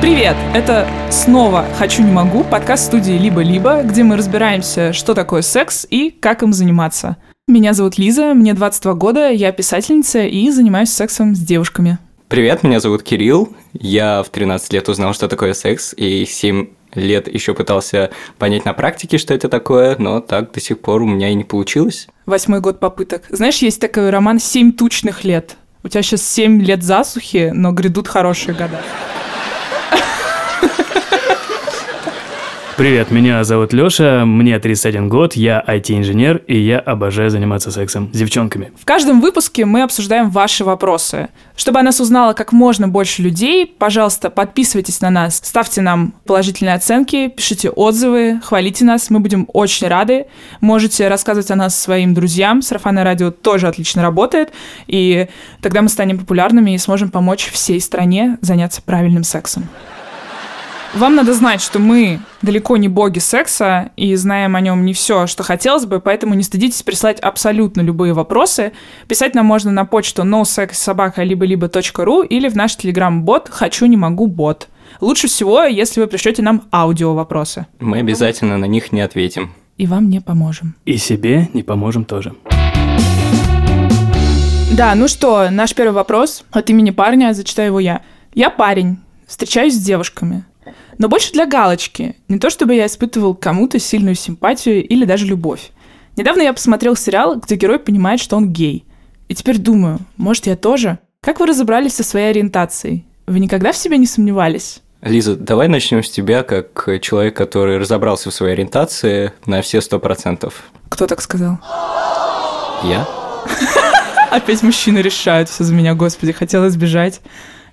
Привет! Это снова «Хочу, не могу» подкаст студии «Либо-либо», где мы разбираемся, что такое секс и как им заниматься. Меня зовут Лиза, мне 22 года, я писательница и занимаюсь сексом с девушками. Привет, меня зовут Кирилл. Я в 13 лет узнал, что такое секс, и 7 лет еще пытался понять на практике, что это такое, но так до сих пор у меня и не получилось. Восьмой год попыток. Знаешь, есть такой роман «Семь тучных лет». У тебя сейчас 7 лет засухи, но грядут хорошие года. Привет, меня зовут Лёша, мне 31 год, я IT-инженер, и я обожаю заниматься сексом с девчонками. В каждом выпуске мы обсуждаем ваши вопросы. Чтобы о нас узнало как можно больше людей, пожалуйста, подписывайтесь на нас, ставьте нам положительные оценки, пишите отзывы, хвалите нас, мы будем очень рады. Можете рассказывать о нас своим друзьям, сарафанное радио тоже отлично работает, и тогда мы станем популярными и сможем помочь всей стране заняться правильным сексом. Вам надо знать, что мы далеко не боги секса и знаем о нем не все, что хотелось бы, поэтому не стыдитесь прислать абсолютно любые вопросы. Писать нам можно на почту nosexsobaka-либо-либо.ру или в наш телеграм-бот «Хочу, не могу, бот». Лучше всего, если вы пришлете нам аудио вопросы. Мы обязательно на них не ответим. И вам не поможем. И себе не поможем тоже. Да, ну что, наш первый вопрос от имени парня, зачитаю его я. Я парень, встречаюсь с девушками но больше для галочки. Не то чтобы я испытывал кому-то сильную симпатию или даже любовь. Недавно я посмотрел сериал, где герой понимает, что он гей. И теперь думаю, может, я тоже? Как вы разобрались со своей ориентацией? Вы никогда в себе не сомневались? Лиза, давай начнем с тебя, как человек, который разобрался в своей ориентации на все сто процентов. Кто так сказал? Я? Опять мужчины решают все за меня, господи, хотела избежать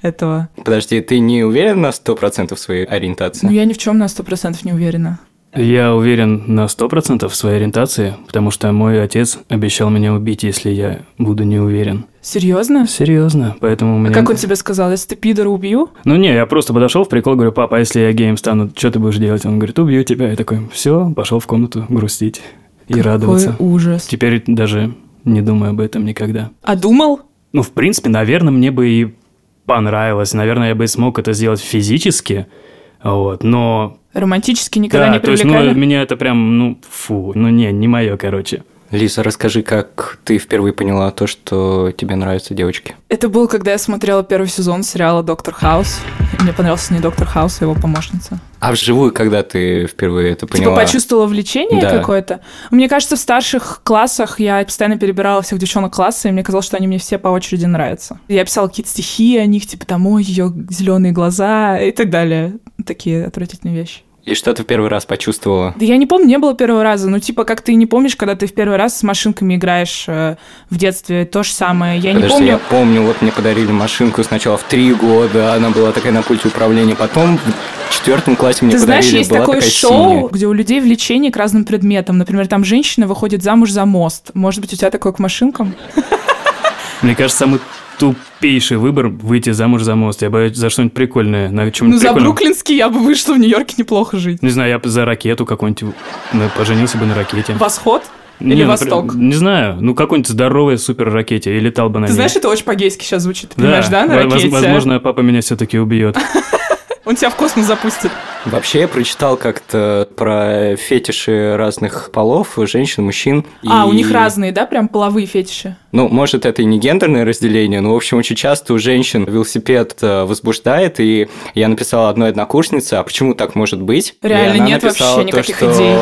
этого. Подожди, ты не уверен на 100% в своей ориентации? Ну, я ни в чем на 100% не уверена. Я уверен на 100% в своей ориентации, потому что мой отец обещал меня убить, если я буду не уверен. Серьезно? Серьезно, поэтому у меня... А как он тебе сказал, если ты пидора убью? Ну не, я просто подошел в прикол, говорю, папа, а если я геем стану, что ты будешь делать? Он говорит, убью тебя. Я такой, все, пошел в комнату грустить и Какой радоваться. ужас. Теперь даже не думаю об этом никогда. А думал? Ну, в принципе, наверное, мне бы и понравилось. Наверное, я бы смог это сделать физически, вот, но... Романтически никогда да, не то есть, привлекали? ну, меня это прям, ну, фу, ну, не, не мое, короче. Лиза, расскажи, как ты впервые поняла то, что тебе нравятся девочки? Это было, когда я смотрела первый сезон сериала «Доктор Хаус». Мне понравился не Доктор Хаус, а его помощница. А вживую, когда ты впервые это поняла? Типа почувствовала влечение Да. какое-то? Мне кажется, в старших классах я постоянно перебирала всех девчонок класса, и мне казалось, что они мне все по очереди нравятся. Я писала какие-то стихи о них, типа там, ой, ее зеленые глаза и так далее. Такие отвратительные вещи. И что ты в первый раз почувствовала? Да я не помню, не было первого раза. Ну, типа, как ты не помнишь, когда ты в первый раз с машинками играешь э, в детстве, то же самое. Я не Подожди, помню. я помню, вот мне подарили машинку сначала в три года, она была такая на пульте управления, потом в четвертом классе мне Ты знаешь, подарили, есть была такое такая шоу, синяя. где у людей влечение к разным предметам. Например, там женщина выходит замуж за мост. Может быть, у тебя такое к машинкам? Мне кажется, самый тупейший выбор выйти замуж за мост. Я бы за что-нибудь прикольное, на Ну, чем-нибудь за бруклинский я бы вышла в Нью-Йорке неплохо жить. Не знаю, я бы за ракету какую-нибудь, ну, поженился бы на ракете. Восход? Не, Или например, Восток? Не знаю, ну какой-нибудь здоровой супер ракете и летал бы на Ты ней. знаешь, это очень по-гейски сейчас звучит. Ты понимаешь, да, на ракете? Возможно, папа меня все-таки убьет. Он тебя в космос запустит. Вообще, я прочитал как-то про фетиши разных полов, женщин, мужчин. А, и- у них разные, да, прям половые фетиши? Ну, может, это и не гендерное разделение, но, в общем, очень часто у женщин велосипед э, возбуждает, и я написала одной однокурснице, а почему так может быть? Реально нет написала вообще то, никаких что идей.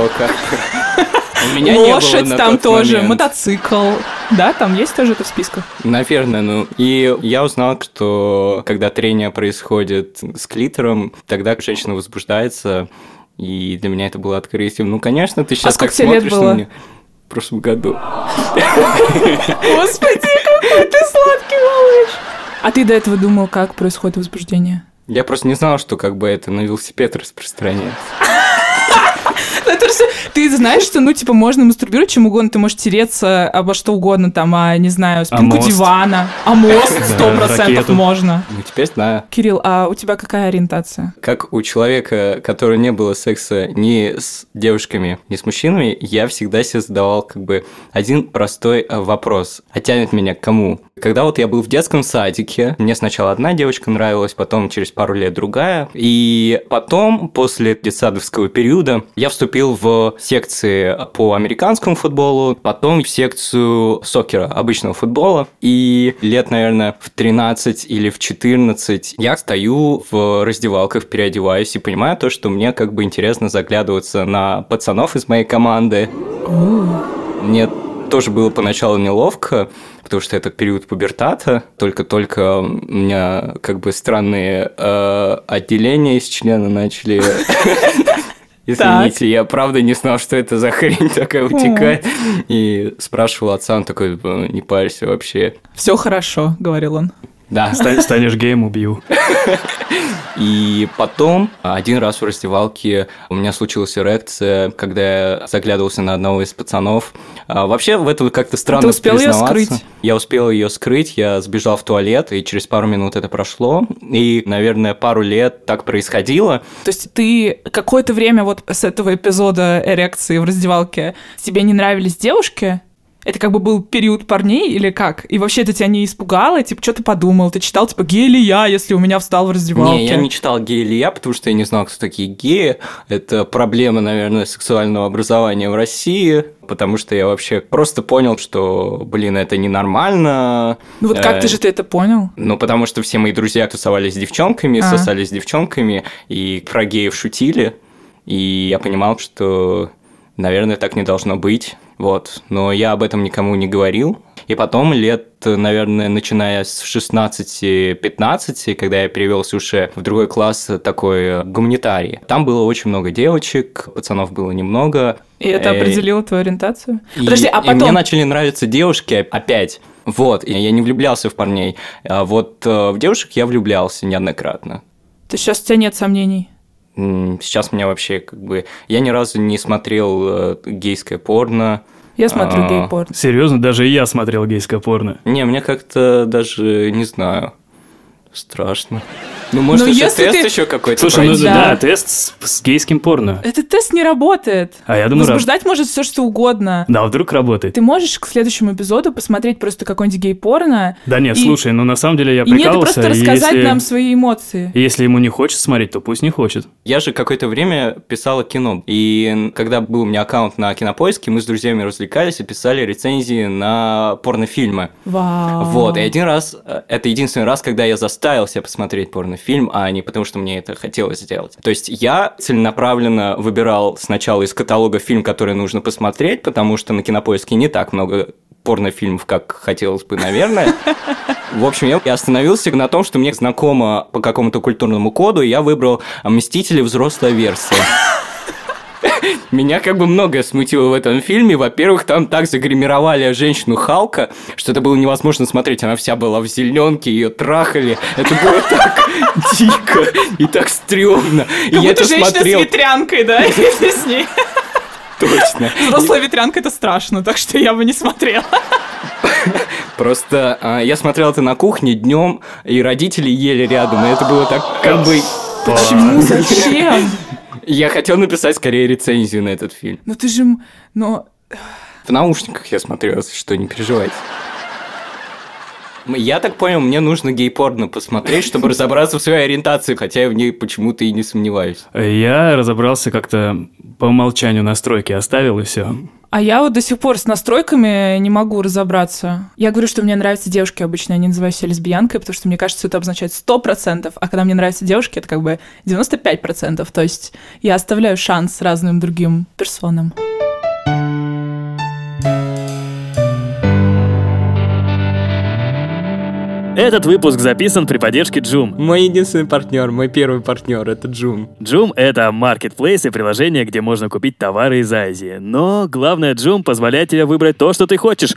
У меня не было Лошадь на там тот тоже, момент. мотоцикл. Да, там есть тоже это в списках? Наверное, ну. И я узнал, что когда трение происходит с клитором, тогда женщина возбуждается, и для меня это было открытием. Ну, конечно, ты сейчас сколько так смотришь на меня. В прошлом году. Господи, какой ты сладкий малыш! А ты до этого думал, как происходит возбуждение? Я просто не знал, что как бы это на велосипед распространяется. Это всё- Ты знаешь, что, ну, типа, можно мастурбировать чем угодно, ты можешь тереться обо что угодно, там, а, не знаю, спинку мост. дивана, а мост сто процентов можно. Ну, теперь знаю. Кирилл, а у тебя какая ориентация? Как у человека, который не было секса ни с девушками, ни с мужчинами, я всегда себе задавал как бы один простой э, вопрос. А тянет меня к кому? Когда вот я был в детском садике, мне сначала одна девочка нравилась, потом через пару лет другая. И потом, после детсадовского периода, я вступил в секции по американскому футболу, потом в секцию сокера, обычного футбола. И лет, наверное, в 13 или в 14 я стою в раздевалках, переодеваюсь и понимаю то, что мне как бы интересно заглядываться на пацанов из моей команды. Мне тоже было поначалу неловко, потому что это период пубертата. Только-только у меня как бы странные э, отделения из члена начали... Извините, я правда не знал, что это за хрень такая утекает. И спрашивал отца, он такой, «Э, не парься вообще. Все хорошо, говорил он. Да, Ста- Станешь геем, убью. И потом, один раз в раздевалке у меня случилась эрекция, когда я заглядывался на одного из пацанов. А, вообще, в этом как-то странно Ты успел признаваться. скрыть? Я успел ее скрыть, я сбежал в туалет, и через пару минут это прошло. И, наверное, пару лет так происходило. То есть ты какое-то время вот с этого эпизода эрекции в раздевалке тебе не нравились девушки? Это как бы был период парней или как? И вообще это тебя не испугало? Типа, что ты подумал? Ты читал, типа, гей или я, если у меня встал в раздевалке? Не, я не читал гей или я, потому что я не знал, кто такие геи. Это проблема, наверное, сексуального образования в России, потому что я вообще просто понял, что, блин, это ненормально. Ну вот как ты же ты это понял? Ну, потому что все мои друзья тусовались с девчонками, А. сосались с девчонками, и про геев шутили. И я понимал, что, наверное, так не должно быть. Вот. Но я об этом никому не говорил. И потом лет, наверное, начиная с 16-15, когда я перевелся уже в другой класс такой э, гуманитарий, там было очень много девочек, пацанов было немного. И это определило твою ориентацию? и- Подожди, а и мне потом... начали нравиться девушки опять. Вот, я не влюблялся в парней. А вот э, в девушек я влюблялся неоднократно. То сейчас у тебя нет сомнений? Сейчас меня вообще как бы... Я ни разу не смотрел э, гейское порно. Я смотрю А. гей-порн. Серьезно, даже и я смотрел гейское порно. Не, мне как-то даже, не знаю, страшно. Ну, может, Ну, еще если тест ты- еще какой-то Слушай, ну пройти? Да. да, тест с, с гейским порно. Этот тест не работает. А я думаю, раз- Возбуждать может все что угодно. Да, вдруг работает. Ты можешь к следующему эпизоду посмотреть просто какой-нибудь гей-порно Да нет, И- слушай, ну на самом деле я и нет, прикалывался. просто и рассказать если- нам свои эмоции. Если ему не хочет смотреть, то пусть не хочет. Я же какое-то время писала кино. И когда был у меня аккаунт на Кинопоиске, мы с друзьями развлекались и писали рецензии на порнофильмы. Вау. Вот, и один раз, э, это единственный раз, когда я заставил себя посмотреть порнофильм, а не потому, что мне это хотелось сделать. То есть я целенаправленно выбирал сначала из каталога фильм, который нужно посмотреть, потому что на кинопоиске не так много порнофильмов, как хотелось бы, наверное. В общем, я остановился на том, что мне знакомо по какому-то культурному коду, и я выбрал «Мстители. Взрослая версия». Меня как бы многое смутило в этом фильме. Во-первых, там так загримировали женщину Халка, что это было невозможно смотреть. Она вся была в зеленке, ее трахали. Это было так дико и так стрёмно. И я это смотрел с ветрянкой, да, если с ней. точно. Взрослая ветрянка это страшно, так что я бы не смотрела. Просто а, я смотрел это на кухне днем, и родители ели рядом, и это было так как бы... Почему? Зачем? Я хотел написать скорее рецензию на этот фильм. Ну ты же... Но... В наушниках я смотрел, если что, не переживайте. Я так понял, мне нужно гей-порно посмотреть, чтобы разобраться в своей ориентации, хотя я в ней почему-то и не сомневаюсь. Я разобрался как-то по умолчанию настройки оставил и все. А я вот до сих пор с настройками не могу разобраться. Я говорю, что мне нравятся девушки обычно, я не называю себя лесбиянкой, потому что мне кажется, это обозначает 100%, а когда мне нравятся девушки, это как бы 95%. То есть я оставляю шанс разным другим персонам. Этот выпуск записан при поддержке Joom. Мой единственный партнер, мой первый партнер, это Джун. Joom — это маркетплейс и приложение, где можно купить товары из Азии. Но главное, Joom позволяет тебе выбрать то, что ты хочешь.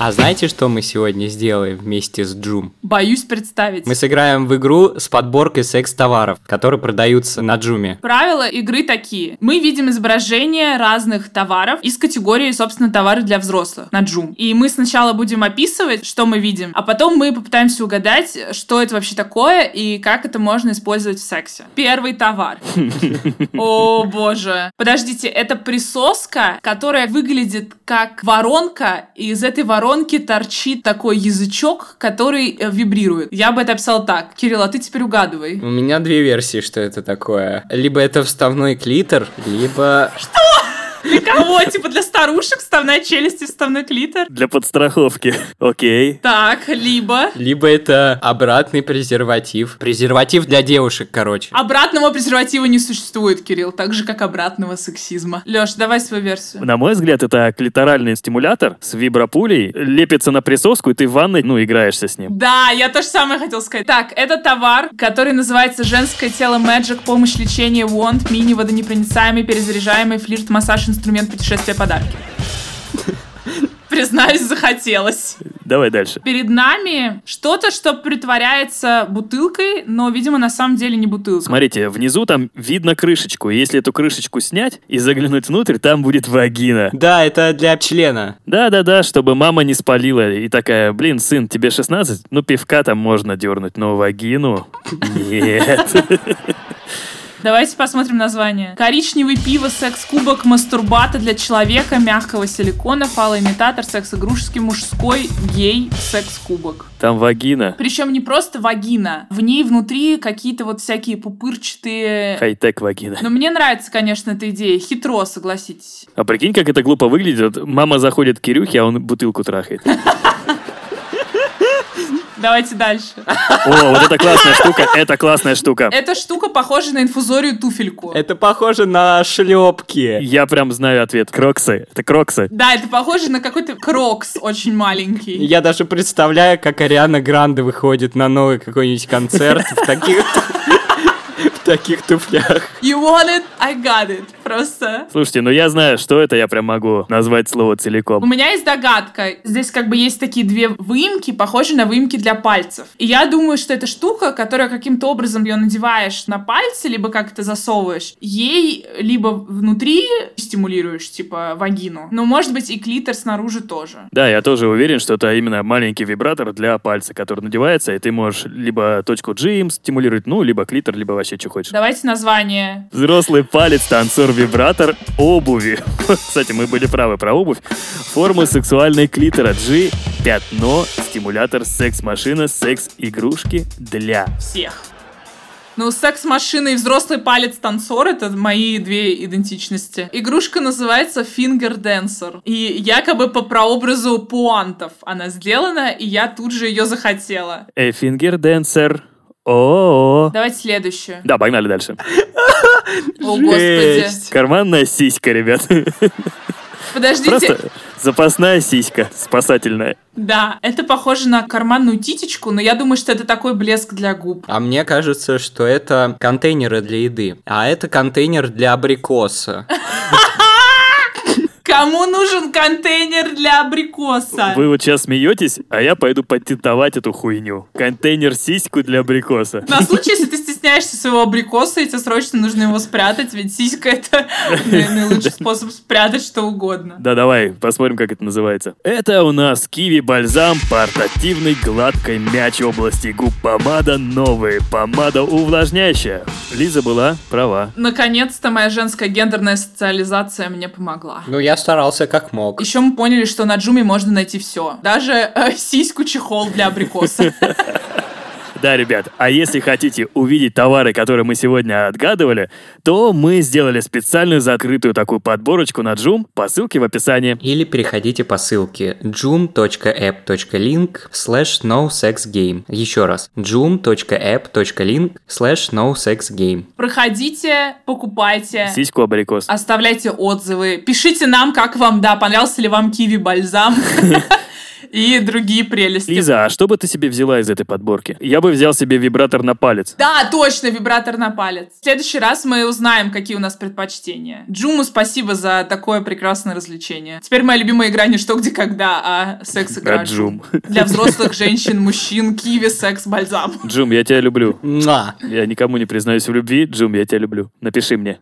А знаете, что мы сегодня сделаем вместе с Джум? Боюсь представить. Мы сыграем в игру с подборкой секс-товаров, которые продаются на Джуме. Правила игры такие. Мы видим изображение разных товаров из категории, собственно, товары для взрослых на Джум. И мы сначала будем описывать, что мы видим, а потом мы попытаемся угадать, что это вообще такое и как это можно использовать в сексе. Первый товар. О, боже. Подождите, это присоска, которая выглядит как воронка, и из этой воронки торчит такой язычок, который э, вибрирует. Я бы это описал так. Кирилл, а ты теперь угадывай. У меня две версии, что это такое. Либо это вставной клитор, либо... Для кого? Типа для старушек вставная челюсть и вставной клитор? Для подстраховки. Окей. Так, либо... Либо это обратный презерватив. Презерватив для девушек, короче. Обратного презерватива не существует, Кирилл, так же, как обратного сексизма. Лёш, давай свою версию. На мой взгляд, это клиторальный стимулятор с вибропулей, лепится на присоску, и ты в ванной, ну, играешься с ним. Да, я то же самое хотел сказать. Так, это товар, который называется «Женское тело Magic. Помощь лечения Wand. Мини водонепроницаемый перезаряжаемый флирт инструмент путешествия подарки». Признаюсь, захотелось. Давай дальше. Перед нами что-то, что притворяется бутылкой, но, видимо, на самом деле не бутылка. Смотрите, внизу там видно крышечку. Если эту крышечку снять и заглянуть внутрь, там будет вагина. Да, это для члена. Да-да-да, чтобы мама не спалила и такая, блин, сын, тебе 16? Ну, пивка там можно дернуть, но вагину? Нет. Давайте посмотрим название. Коричневый пиво, секс-кубок, мастурбата для человека, мягкого силикона, фалоимитатор, секс-игрушечный, мужской, гей, секс-кубок. Там вагина. Причем не просто вагина. В ней внутри какие-то вот всякие пупырчатые... Хай-тек вагина. Но мне нравится, конечно, эта идея. Хитро, согласитесь. А прикинь, как это глупо выглядит. Мама заходит к Кирюхе, а он бутылку трахает. Давайте дальше. О, вот это классная штука, это классная штука. Эта штука похожа на инфузорию туфельку. Это похоже на шлепки. Я прям знаю ответ. Кроксы. Это кроксы. Да, это похоже на какой-то крокс очень маленький. Я даже представляю, как Ариана Гранде выходит на новый какой-нибудь концерт в таких таких туфлях. You want it? I got it. Просто. Слушайте, ну я знаю, что это, я прям могу назвать слово У целиком. меня есть догадка. Здесь как бы есть такие две выемки, похожие на выемки для пальцев. И я думаю, что это штука, которая каким-то образом ее надеваешь на пальцы, либо как то засовываешь. Ей либо внутри стимулируешь, типа вагину, но может быть и клитор снаружи тоже. Да, я тоже уверен, что это именно маленький вибратор для пальца, который надевается, и ты можешь либо точку G им стимулировать, ну, либо клитор, либо вообще что хочешь. Давайте название. Взрослый палец, танцор, вибратор, обуви. Кстати, мы были правы про обувь. Формы сексуальной клитора G, пятно, стимулятор, секс-машина, секс-игрушки для. Всех. Ну, секс-машина и взрослый палец танцор — это мои две идентичности. Игрушка называется Finger Dancer. И якобы по прообразу пуантов она сделана, и я тут же ее захотела. Э, фингер денсер. О, Давайте следующую. Да, погнали дальше. О, господи. Карманная сиська, ребят. Подождите. Просто запасная сиська, спасательная. Да, это похоже на карманную титечку, но я думаю, что это такой блеск для губ. А мне кажется, что это контейнеры для еды. А это контейнер для абрикоса. Кому нужен контейнер для абрикоса? Вы вот сейчас смеетесь, а я пойду патентовать эту хуйню. Контейнер сиську для абрикоса. На случай, если ты стесняешься своего абрикоса, и тебе срочно нужно его спрятать, ведь сиська это наилучший способ спрятать что угодно. Да, давай, посмотрим, как это называется. Это у нас киви бальзам, портативный гладкой мяч области губ помада новый, помада увлажняющая. Лиза была права. Наконец-то моя женская гендерная социализация мне помогла. Ну, я старался как мог. Еще мы поняли, что на Джуме можно найти все. Даже э, сиську-чехол для абрикоса. Да, ребят, а если хотите увидеть товары, которые мы сегодня отгадывали, то мы сделали специальную закрытую такую подборочку на Joom по ссылке в описании. Или переходите по ссылке joom.app.link slash nosexgame. Еще раз, joom.app.link slash nosexgame. Проходите, покупайте. Сиську абрикос. Оставляйте отзывы. Пишите нам, как вам, да, понравился ли вам киви бальзам. и другие прелести. Лиза, а что бы ты себе взяла из этой подборки? Я бы взял себе вибратор на палец. Да, точно, вибратор на палец. В следующий раз мы узнаем, какие у нас предпочтения. Джуму спасибо за такое прекрасное развлечение. Теперь моя любимая игра не что, где, когда, а секс-игра. А, Джум. Для взрослых женщин, мужчин, киви, секс, бальзам. Джум, я тебя люблю. Муа. Я никому не признаюсь в любви. Джум, я тебя люблю. Напиши мне.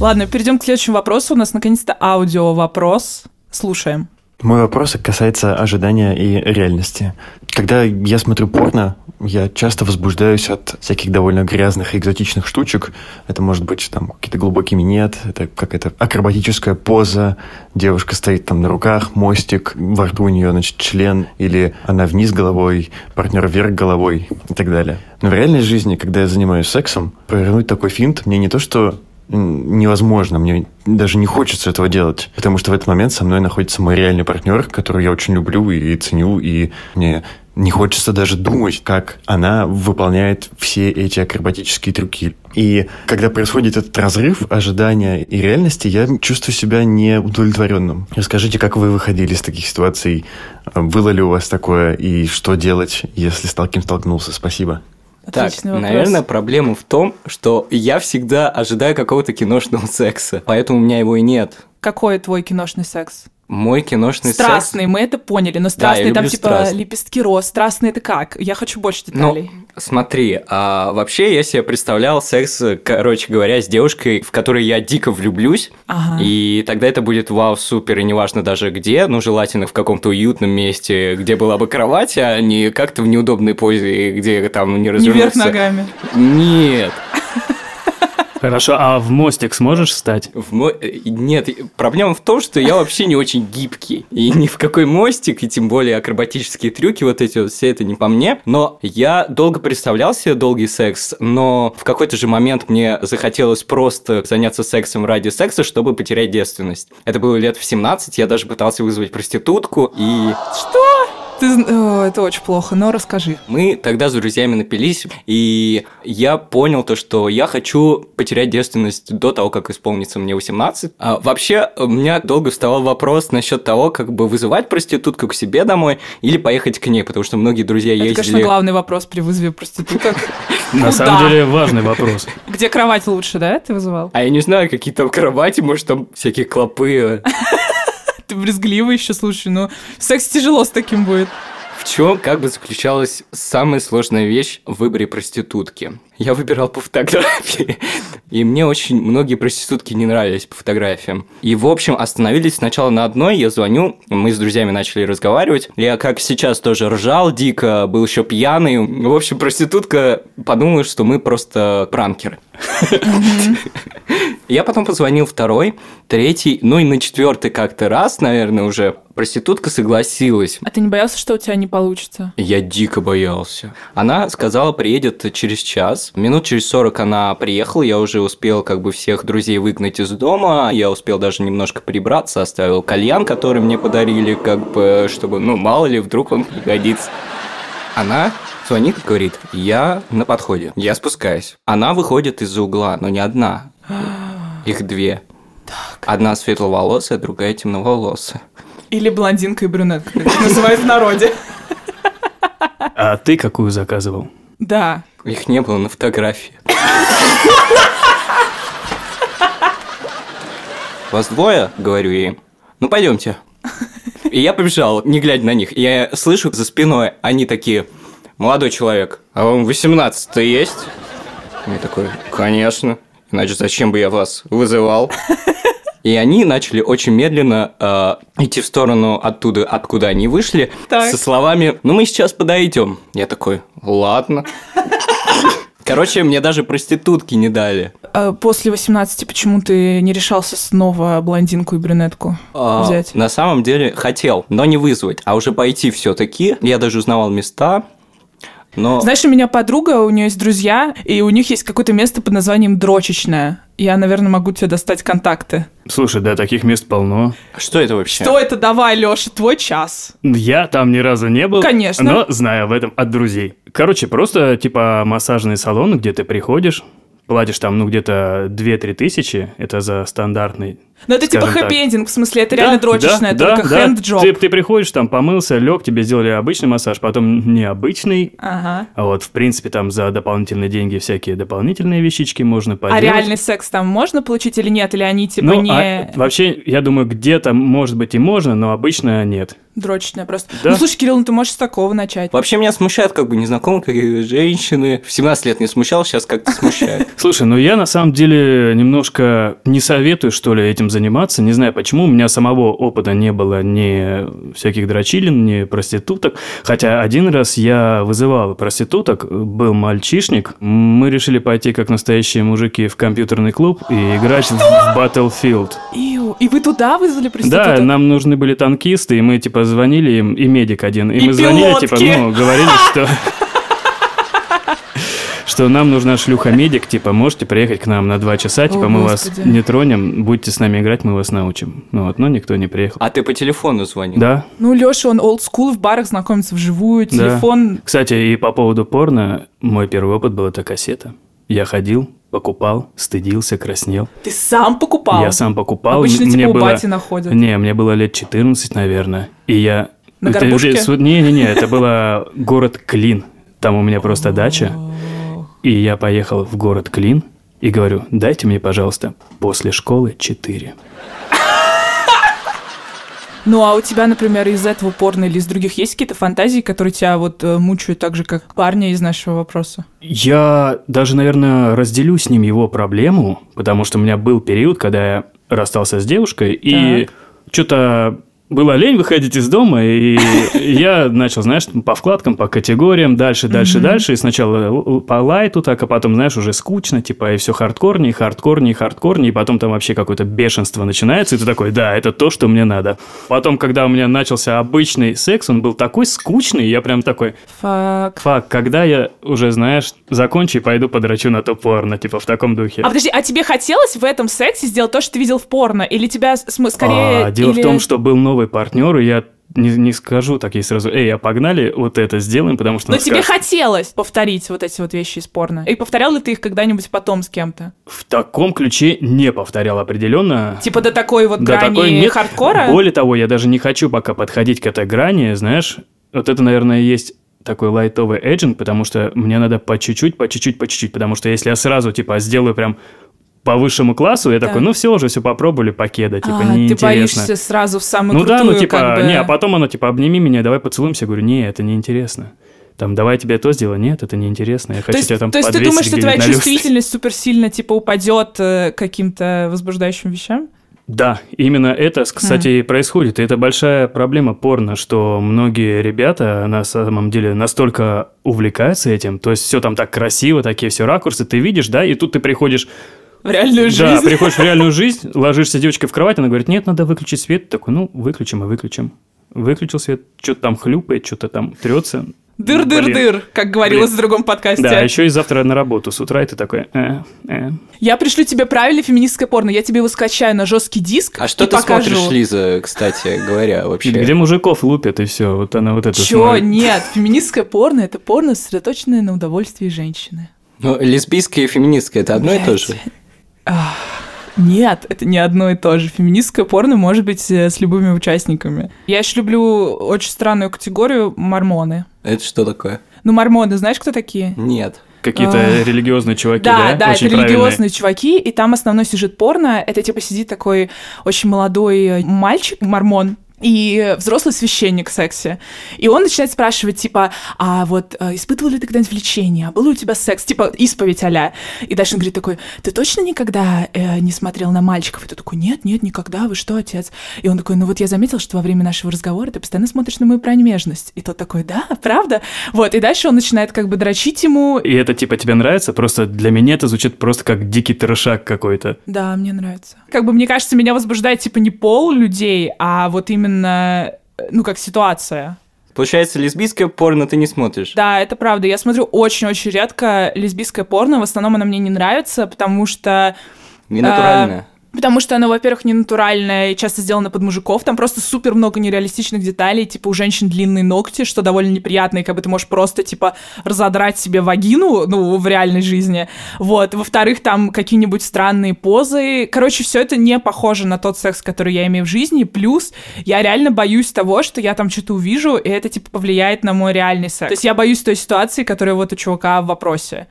Ладно, перейдем к следующему вопросу. У нас наконец-то аудио вопрос. Слушаем. Мой вопрос касается ожидания и реальности. Когда я смотрю порно, я часто возбуждаюсь от всяких довольно грязных и экзотичных штучек. Это может быть там какие-то глубокие минет, это какая-то акробатическая поза, девушка стоит там на руках, мостик, во рту у нее, значит, член, или она вниз головой, партнер вверх головой и так далее. Но в реальной жизни, когда я занимаюсь сексом, провернуть такой финт мне не то, что невозможно, мне даже не хочется этого делать, потому что в этот момент со мной находится мой реальный партнер, которого я очень люблю и ценю, и мне не хочется даже думать, как она выполняет все эти акробатические трюки. И когда происходит этот разрыв ожидания и реальности, я чувствую себя неудовлетворенным. Расскажите, как вы выходили из таких ситуаций? Было ли у вас такое? И что делать, если с таким столкнулся? Спасибо. Так, вопрос. наверное, проблема в том, что я всегда ожидаю какого-то киношного секса, поэтому у меня его и нет. Какой твой киношный секс? Мой киношный Страстный, мы это поняли, но страстный там люблю типа страстный. лепестки роз. Страстный это как? Я хочу больше секс... Ну, деталей. смотри, а вообще я себе представлял секс, короче говоря, с девушкой, в которой я дико влюблюсь, Ага. и тогда это будет вау, супер, и неважно даже где, ну, желательно в каком-то уютном месте, где была бы кровать, а не как-то в неудобной позе, где там не Не развернуться. вверх ногами. Нет. Хорошо, а в мостик сможешь встать? В мо- э, Нет, проблема в том, что я вообще не очень гибкий. И ни в какой мостик, и тем более акробатические трюки, вот эти вот, все это не по мне. Но я долго представлял себе долгий секс, но в какой-то же момент мне захотелось просто заняться сексом ради секса, чтобы потерять девственность. Это было лет в 17, я даже пытался вызвать проститутку, и Что? Ты... О, это очень плохо, но расскажи. мы тогда с друзьями напились, и я понял то, что я хочу потерять девственность до того, как исполнится мне 18. А вообще, у меня долго вставал вопрос насчет того, как бы вызывать проститутку к себе домой или поехать к ней, потому что многие друзья Это, ездили... конечно, главный вопрос при вызове проституток. На самом деле важный вопрос. Где кровать лучше, да, ты вызывал? А я не знаю, какие там кровати, может, там всякие клопы. Ты брезгливый еще, слушай, ну, секс тяжело с таким будет. В чем как бы заключалась самая сложная вещь в выборе проститутки? Я выбирал по фотографии, и мне очень многие проститутки не нравились по фотографиям. И, в общем, остановились сначала на одной, я звоню, мы с друзьями начали разговаривать. Я, как сейчас, тоже ржал дико, был еще пьяный. В общем, проститутка подумала, что мы просто пранкеры. Я потом позвонил второй, третий, ну и на четвертый как-то раз, наверное, уже проститутка согласилась. А ты не боялся, что у тебя не получится? Я дико боялся. Она сказала, приедет через час. Минут через 40 она приехала, я уже успел как бы всех друзей выгнать из дома, я успел даже немножко прибраться, оставил кальян, который мне подарили, как бы, чтобы, ну, мало ли, вдруг он пригодится. Она звонит и говорит, я на подходе, я спускаюсь. Она выходит из-за угла, но не одна. Их две. Одна светловолосая, другая темноволосая. Или блондинка и брюнетка, как их называют в народе. А ты какую заказывал? Да. Их не было на фотографии. Вас двое, говорю ей. Ну, пойдемте. И я побежал, не глядя на них. Я слышу за спиной, они такие, молодой человек, а вам 18 есть? Я такой, конечно. Иначе зачем бы я вас вызывал? И они начали очень медленно э, идти в сторону оттуда, откуда они вышли, Так. со словами «Ну, мы сейчас подойдем». Я такой «Ладно». Короче, мне даже проститутки не дали. А после 18 почему ты не решался снова блондинку и брюнетку А, взять? На самом деле хотел, но не вызвать, а уже пойти все-таки. Я даже узнавал места, но... Знаешь, у меня подруга, у нее есть друзья, и у них есть какое-то место под названием Дрочечная. Я, наверное, могу тебе достать контакты. Слушай, да, таких мест полно. Что это вообще? Что это? Давай, Леша, твой час. Я там ни разу не был. Конечно. Но знаю об этом от друзей. Короче, просто типа массажный салон, где ты приходишь, платишь там, ну, где-то 2-3 тысячи, это за стандартный Но это типа хэппи-эндинг, в смысле, это реально Да, дрочечное, да, только да, хенд-джоб. Ты, ты приходишь, там помылся, лег, тебе сделали обычный массаж, потом необычный. Ага. А вот, в принципе, там за дополнительные деньги всякие дополнительные вещички можно А поделать. реальный секс там можно получить или нет? Или они типа Ну, не а вообще, я думаю, где-то, может быть, и можно, но обычно нет. дрочечное просто? Да. Ну, слушай, Кирилл, ну ты можешь с такого начать. Вообще меня смущают как бы незнакомые женщины. В 17 лет не смущал, сейчас как-то смущает. Слушай, ну я на самом деле немножко не советую, что ли, этим заниматься. Не знаю почему. У меня самого опыта не было ни всяких дрочилин, ни проституток. Хотя один раз я вызывал проституток, был мальчишник. Мы решили пойти как настоящие мужики в компьютерный клуб и играть в Battlefield. Иу, и вы туда вызвали Да, проституток? нам нужны были танкисты, и мы типа звонили им, и медик один. И, И мы звонили, пилотки. типа, ну, говорили, что... Что нам нужна шлюха-медик, типа, можете приехать к нам на два часа, типа, О, мы вас Господи. не тронем, будете с нами играть, мы вас научим. Ну вот, но никто не приехал. А ты по телефону звонил? Да. Ну, Леша, он олдскул в барах знакомится вживую, Да. телефон. Кстати, и по поводу порно, мой первый опыт был это кассета. Я ходил, покупал, стыдился, краснел. Ты сам покупал? Я сам покупал. Обычно м- типа мне у было... бати находят. Не, мне было лет 14, наверное. И я... На Это- горбушке? это- Не-не-не, это было город Клин. Там у меня просто дача. И я поехал в город Клин и говорю, дайте мне, пожалуйста, после школы 4. Ну, а у тебя, например, из этого порно или из других есть какие-то фантазии, которые тебя вот э, мучают так же, как парня из нашего вопроса? Я даже, наверное, разделю с ним его проблему, потому что у меня был период, когда я расстался с девушкой, и что-то было лень выходить из дома, и я начал, знаешь, по вкладкам, по категориям, дальше, дальше, дальше, и сначала по лайту так, а потом, знаешь, уже скучно, типа, и все хардкорнее, хардкорнее, хардкорнее, и потом там вообще какое-то бешенство начинается, и ты такой, да, это то, что мне надо. Потом, когда у меня начался обычный секс, он был такой скучный, я прям такой, Фак. Фак, когда я уже, знаешь, закончу и пойду подрачу на то порно, типа в таком духе. А подожди, а тебе хотелось в этом сексе сделать то, что ты видел в порно? Или тебя см- скорее... А, дело или- в том, что был новый партнер, и я не, не скажу так ей сразу, эй, а погнали вот это сделаем, потому что... Но тебе скажет, хотелось повторить вот эти вот вещи из порно. И повторял ли ты их когда-нибудь потом с кем-то? В таком ключе не повторял определенно. Типа до такой вот Да, грани такой нет. хардкора? Более того, я даже не хочу пока подходить к этой грани, знаешь, вот это, наверное, есть такой лайтовый эджент, потому что мне надо по чуть-чуть, по чуть-чуть, по чуть-чуть, потому что если я сразу, типа, сделаю прям по высшему классу, я Да. такой, ну все, уже все попробовали, покеда, типа, А, ты неинтересно. боишься сразу в самую Ну да, крутую, ну типа, как бы... не, а потом оно типа, обними меня, давай поцелуемся. Я говорю, не, это неинтересно. Там, давай тебе то сделаю. Нет, это неинтересно. Я То хочу есть, тебя там то есть ты думаешь, что твоя чувствительность супер сильно типа упадет э, каким-то возбуждающим вещам? Да, именно это, кстати, и происходит. И это большая проблема порно, что многие ребята на самом деле настолько увлекаются этим, то есть все там так красиво, такие все ракурсы, ты видишь, да, и тут ты приходишь В реальную жизнь? Да, приходишь в реальную жизнь, ложишься девочкой в кровать, она говорит, нет, надо выключить свет. Такой, ну, выключим и выключим. Выключил свет, что-то там хлюпает, что-то там трется. Дыр-дыр-дыр, как говорилось в другом подкасте. Да, еще и завтра на работу с утра, и ты такой, э, э. Я пришлю тебе правильное феминистское порно, я тебе его скачаю на жесткий диск А что и ты покажу. смотришь, Лиза, кстати говоря, вообще? Где мужиков лупят, и все, вот она вот это Чё? смотрит. Нет, феминистское порно — это порно, сосредоточенное на удовольствии женщины. Ну, лесбийское и феминистское – это одно и то же? Нет, это не одно и то же. Феминистское порно может быть э, с любыми участниками. Я еще люблю очень странную категорию мормоны. Это что такое? Ну, мормоны, знаешь, кто такие? Нет. Какие-то Ах. религиозные чуваки, Да, да? да, Очень это правильные. религиозные чуваки, и там основной сюжет порно, это типа сидит такой очень молодой э, мальчик, мормон, и взрослый священник в сексе. И он начинает спрашивать, типа, а вот э, испытывал ли ты когда-нибудь влечение? А был ли у тебя секс? Типа, исповедь а И дальше он говорит такой, ты точно никогда э, не смотрел на мальчиков? И ты такой, нет, нет, никогда, вы что, отец? И он такой, ну вот я заметил, что во время нашего разговора ты постоянно смотришь на мою пронежность. И тот такой, да, правда? Вот, и дальше он начинает как бы дрочить ему, И это типа тебе нравится? Просто для меня это звучит просто как дикий трешак какой-то. Да, мне нравится. Как бы, мне кажется, меня возбуждает, типа, не пол людей, а вот именно, э, ну, как ситуация. Получается, лесбийское порно ты не смотришь? Да, это правда. Я смотрю очень-очень редко лесбийское порно. В основном оно мне не нравится, потому что... Не натуральное? Потому что оно, во-первых, не натуральное и часто сделано под мужиков. Там просто супер много нереалистичных деталей. Типа у женщин длинные ногти, что довольно неприятно. И как бы ты можешь просто, типа, разодрать себе вагину, ну, в реальной жизни. Вот. Во-вторых, там какие-нибудь странные позы. Короче, все это не похоже на тот секс, который я имею в жизни. Плюс я реально боюсь того, что я там что-то увижу, и это, типа, повлияет на мой реальный секс. То есть я боюсь той ситуации, которая вот у чувака в вопросе.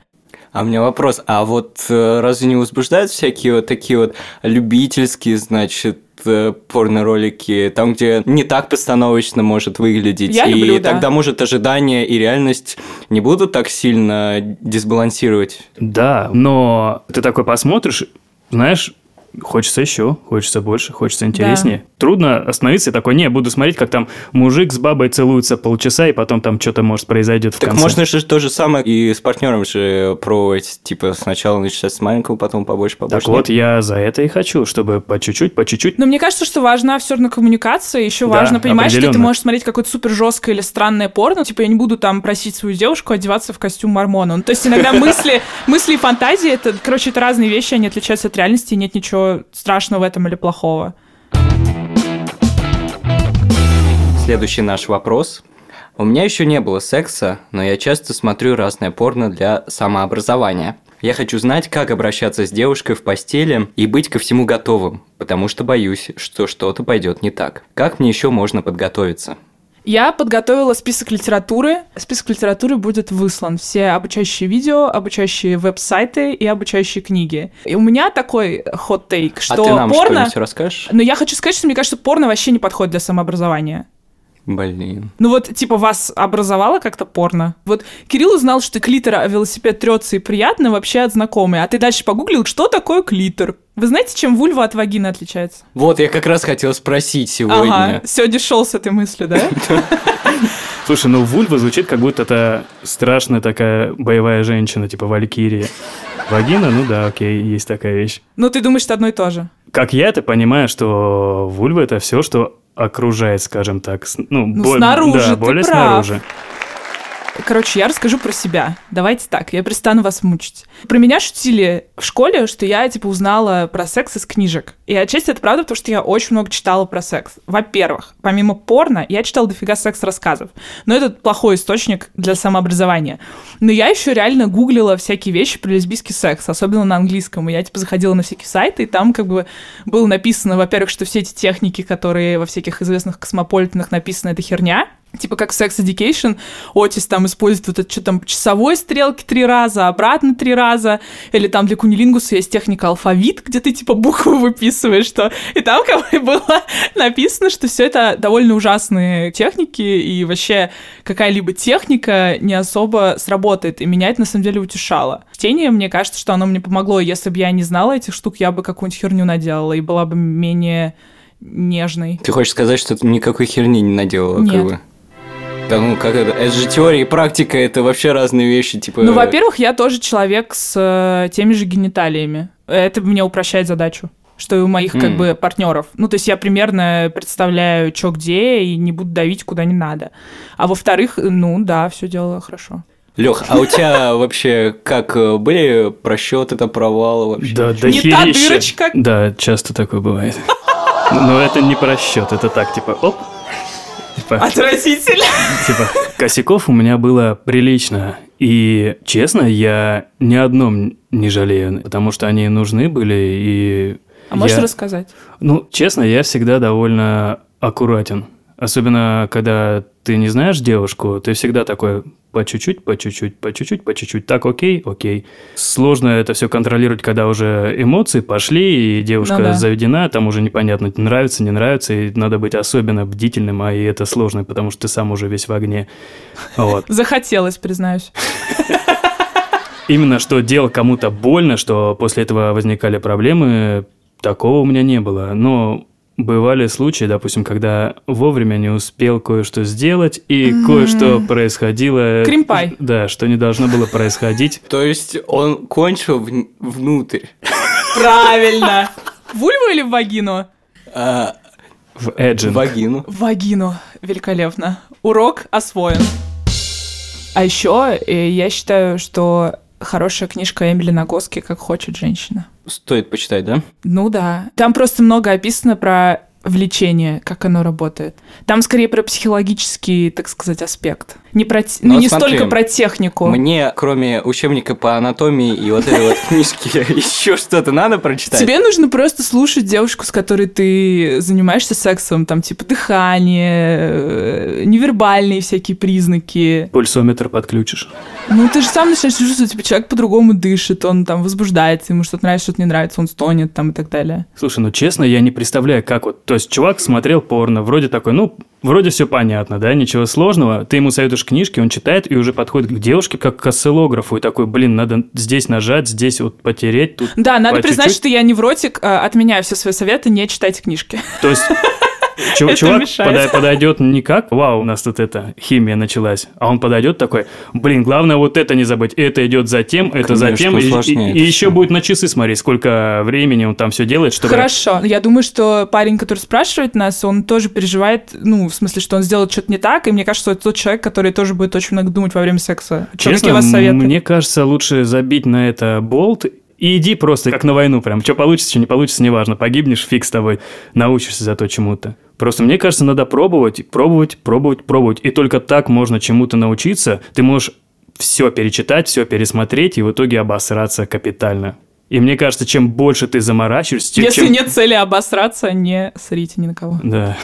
А у меня вопрос, а вот э, разве не возбуждают всякие вот такие вот любительские, значит, э, порно-ролики, там, где не так постановочно может выглядеть. Я и люблю, да. тогда, может, ожидания и реальность не будут так сильно дисбалансировать. Да, но ты такой посмотришь, знаешь, хочется еще, хочется больше, хочется интереснее. Трудно остановиться и такой, не, буду смотреть, как там мужик с бабой целуются полчаса, и потом там что-то может произойдет в Так конце. можно же то же самое и с партнером же пробовать, типа сначала начать с маленького, потом побольше, побольше. Так вот, я за это и хочу, чтобы по чуть-чуть, по чуть-чуть. Но мне кажется, что важна все равно коммуникация. Еще Да, важно понимать, что ты можешь смотреть какое-то супер жесткое или странное порно. Типа, я не буду там просить свою девушку одеваться в костюм мормона. Ну, то есть иногда мысли, мысли и фантазии, это, короче, это разные вещи, они отличаются от реальности, и нет ничего страшного в этом или плохого. Следующий наш вопрос. У меня еще не было секса, но я часто смотрю разное порно для самообразования. Я хочу знать, как обращаться с девушкой в постели и быть ко всему готовым, потому что боюсь, что что-то пойдет не так. Как мне еще можно подготовиться? Я подготовила список литературы. Список литературы будет выслан. Все обучающие видео, обучающие веб-сайты и обучающие книги. И у меня такой хот-тейк, что а ты нам порно... расскажешь? Но я хочу сказать, что мне кажется, порно вообще не подходит для самообразования. Блин. Ну вот, типа, вас образовало как-то порно? Вот Кирилл узнал, что клитор о велосипед трется и приятно вообще от знакомой, а ты дальше погуглил, что такое клитор? Вы знаете, чем вульва от вагины отличается? Вот, я как раз хотел спросить сегодня. Ага, сегодня шел с этой мыслью, да? Слушай, ну вульва звучит, как будто это страшная такая боевая женщина, типа Валькирия. Вагина, ну да, окей, есть такая вещь. Ну, ты думаешь, это одно и то же? Как я это понимаю, что вульва это все, что окружает, скажем так. с- Ну, Ну, боль- снаружи, да, более прав. снаружи. Короче, я расскажу про себя. Давайте так, я перестану вас мучить. Про меня шутили в школе, что я, типа, узнала про секс из книжек. И отчасти это правда, потому что я очень много читала про секс. Во-первых, помимо порно, я читала дофига секс-рассказов. Но это плохой источник для самообразования. Но я еще реально гуглила всякие вещи про лесбийский секс, особенно на английском. И я, типа, заходила на всякие сайты, и там, как бы, было написано, во-первых, что все эти техники, которые во всяких известных космополитенах написаны, это херня. Типа как Sex Education, Отис там использует вот это что там часовой стрелки три раза, обратно три раза, или там для кунилингуса есть техника алфавит, где ты типа буквы выписываешь, что и там как бы было написано, что все это довольно ужасные техники, и вообще какая-либо техника не особо сработает, и меня это на самом деле утешало. Чтение, мне кажется, что оно мне помогло, если бы я не знала этих штук, я бы какую-нибудь херню наделала и была бы менее нежной. Ты хочешь сказать, что ты никакой херни не наделала, Нет. как бы? Да ну, как это? Это же теория и практика, это вообще разные вещи, типа... Ну, во-первых, я тоже человек с э, теми же гениталиями. Это мне упрощает задачу что и у моих, как М. бы, партнеров. Ну, то есть я примерно представляю, что где, и не буду давить, куда не надо. А во-вторых, ну, да, все делала хорошо. Лех, а у тебя вообще как э, были просчеты, это провалы вообще? Да, да Не та дырочка. Да, часто такое бывает. Но это не просчет, это так, типа, оп. Типа, Отвратительно. типа, косяков у меня было прилично. И, честно, я ни одном не жалею, потому что они нужны были, и... А можешь я- рассказать? Ну, честно, я всегда довольно аккуратен. Особенно, когда ты не знаешь девушку, ты всегда такой по чуть-чуть, по чуть-чуть, по чуть-чуть, по чуть-чуть. Так, окей, окей. Сложно это все контролировать, когда уже эмоции пошли, и девушка Ну да. заведена, там уже непонятно, нравится, не нравится, и надо быть особенно бдительным, а и это сложно, потому что ты сам уже весь в огне. Вот. Захотелось, признаюсь. Именно что делал кому-то больно, что после этого возникали проблемы, такого у меня не было. Но бывали случаи, допустим, когда вовремя не успел кое-что сделать, и кое-что происходило... Кримпай. Да, что не должно было происходить. То есть он кончил в- внутрь. Правильно. В вульву или в вагину? А, В эджинг. вагину. В вагину. Великолепно. Урок освоен. А еще э, я считаю, что хорошая книжка Эмили Нагоски «Как хочет женщина». Стоит почитать, да? Ну да. Там просто много описано про влечение, как оно работает. Там скорее про психологический, так сказать, аспект. Не про, ну, Ну, не смотри, столько про технику. Мне, кроме учебника по анатомии и вот этой вот книжки, еще что-то надо прочитать? Тебе нужно просто слушать девушку, с которой ты занимаешься сексом, там типа дыхание, э, невербальные всякие признаки. Пульсометр подключишь. Ну, ты же сам начинаешь чувствовать, типа, человек по-другому дышит, он там возбуждается, ему что-то нравится, что-то не нравится, он стонет там и так далее. Слушай, ну честно, я не представляю, как вот... То есть чувак смотрел порно, вроде такой, ну, вроде все понятно, да, ничего сложного. Ты ему советуешь книжки, он читает и уже подходит к девушке как к осциллографу и такой, блин, надо здесь нажать, здесь вот потереть, тут... Да, надо по признать, чуть-чуть». что я невротик, а, отменяю все свои советы, не читайте книжки. То есть чувак мешает. подойдет не как, вау, у нас тут это, химия началась, а он подойдет такой, блин, главное вот это не забыть, это идет затем, это Конечно, затем, и, еще будет на часы смотреть, сколько времени он там все делает, чтобы... Хорошо. Я думаю, что парень, который спрашивает нас, он тоже переживает, ну, в смысле, что он сделал что-то не так, и мне кажется, что это тот человек, который тоже будет очень много думать во время секса. Какие Честно, у вас советы? мне кажется, лучше забить на это болт и иди просто как на войну прям. Что получится, что не получится, неважно. Погибнешь, фиг с тобой. Научишься зато чему-то. Просто мне кажется, надо пробовать, пробовать, пробовать, пробовать. И только так можно чему-то научиться. Ты можешь все перечитать, все пересмотреть и в итоге обосраться капитально. И мне кажется, чем больше ты заморачиваешься, Если чем... нет цели обосраться, не срите ни на кого. Да.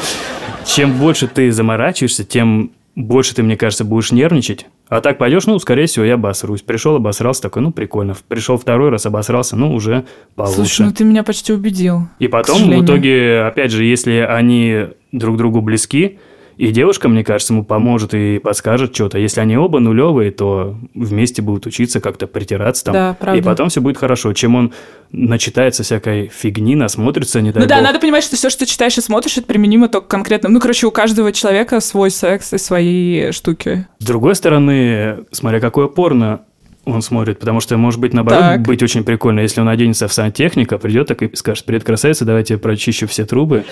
Чем больше ты заморачиваешься, тем больше ты, мне кажется, будешь нервничать. А так пойдешь, ну, скорее всего, я обосрусь. Пришел, обосрался, такой, ну, прикольно. Пришел второй раз, обосрался, ну, уже получше. Слушай, ну ты меня почти убедил. И потом, в итоге, опять же, если они друг другу близки, и девушка, мне кажется, ему поможет и подскажет что-то. Если они оба нулевые, то вместе будут учиться как-то притираться там. Да, правда. И потом все будет хорошо. Чем он начитается всякой фигни, насмотрится, не дай Ну да, бог. надо понимать, что все, что читаешь и смотришь, это применимо только конкретно. Ну, короче, у каждого человека свой секс и свои штуки. С другой стороны, смотря какое порно он смотрит, потому что, может быть, наоборот, Так. быть очень прикольно, если он оденется в сантехника, придет так и скажет, привет, красавица, давайте прочищу все трубы.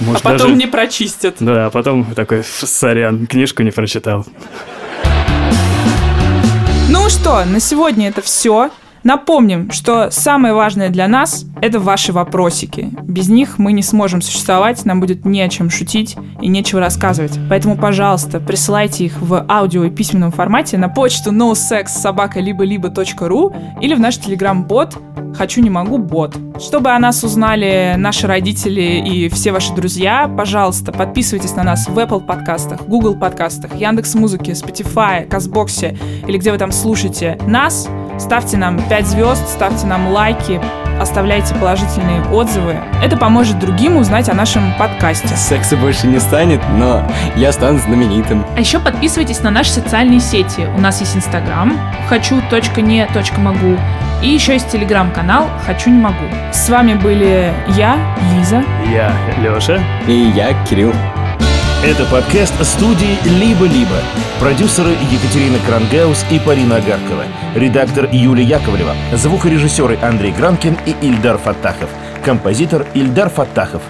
Может, а потом даже- не прочистят. Да, а потом такой, «Ф, сорян, книжку не прочитал. Ну что, на сегодня это все. Напомним, что самое важное для нас – это ваши вопросики. Без них мы не сможем существовать, нам будет не о чем шутить и нечего рассказывать. Поэтому, пожалуйста, присылайте их в аудио и письменном формате на почту nosexsobaka-либо-либо.ру или в наш телеграм-бот «Хочу, не могу, бот». Чтобы о нас узнали наши родители и все ваши друзья, пожалуйста, подписывайтесь на нас в Apple подкастах, Google подкастах, Яндекс Музыке, Spotify, Казбоксе или где вы там слушаете нас. Ставьте нам 5 звезд, ставьте нам лайки, оставляйте положительные отзывы. Это поможет другим узнать о нашем подкасте. Секса больше не станет, но я стану знаменитым. А еще подписывайтесь на наши социальные сети. У нас есть Инстаграм хочу.не.могу и еще есть Телеграм-канал «Хочу не могу». С вами были я, Лиза. Я Леша. И я, Кирилл. Это подкаст студии «Либо-либо». Продюсеры Екатерина Крангаус и Полина Агаркова. Редактор Юлия Яковлева. Звукорежиссеры Андрей Гранкин и Ильдар Фаттахов. Композитор Ильдар Фаттахов.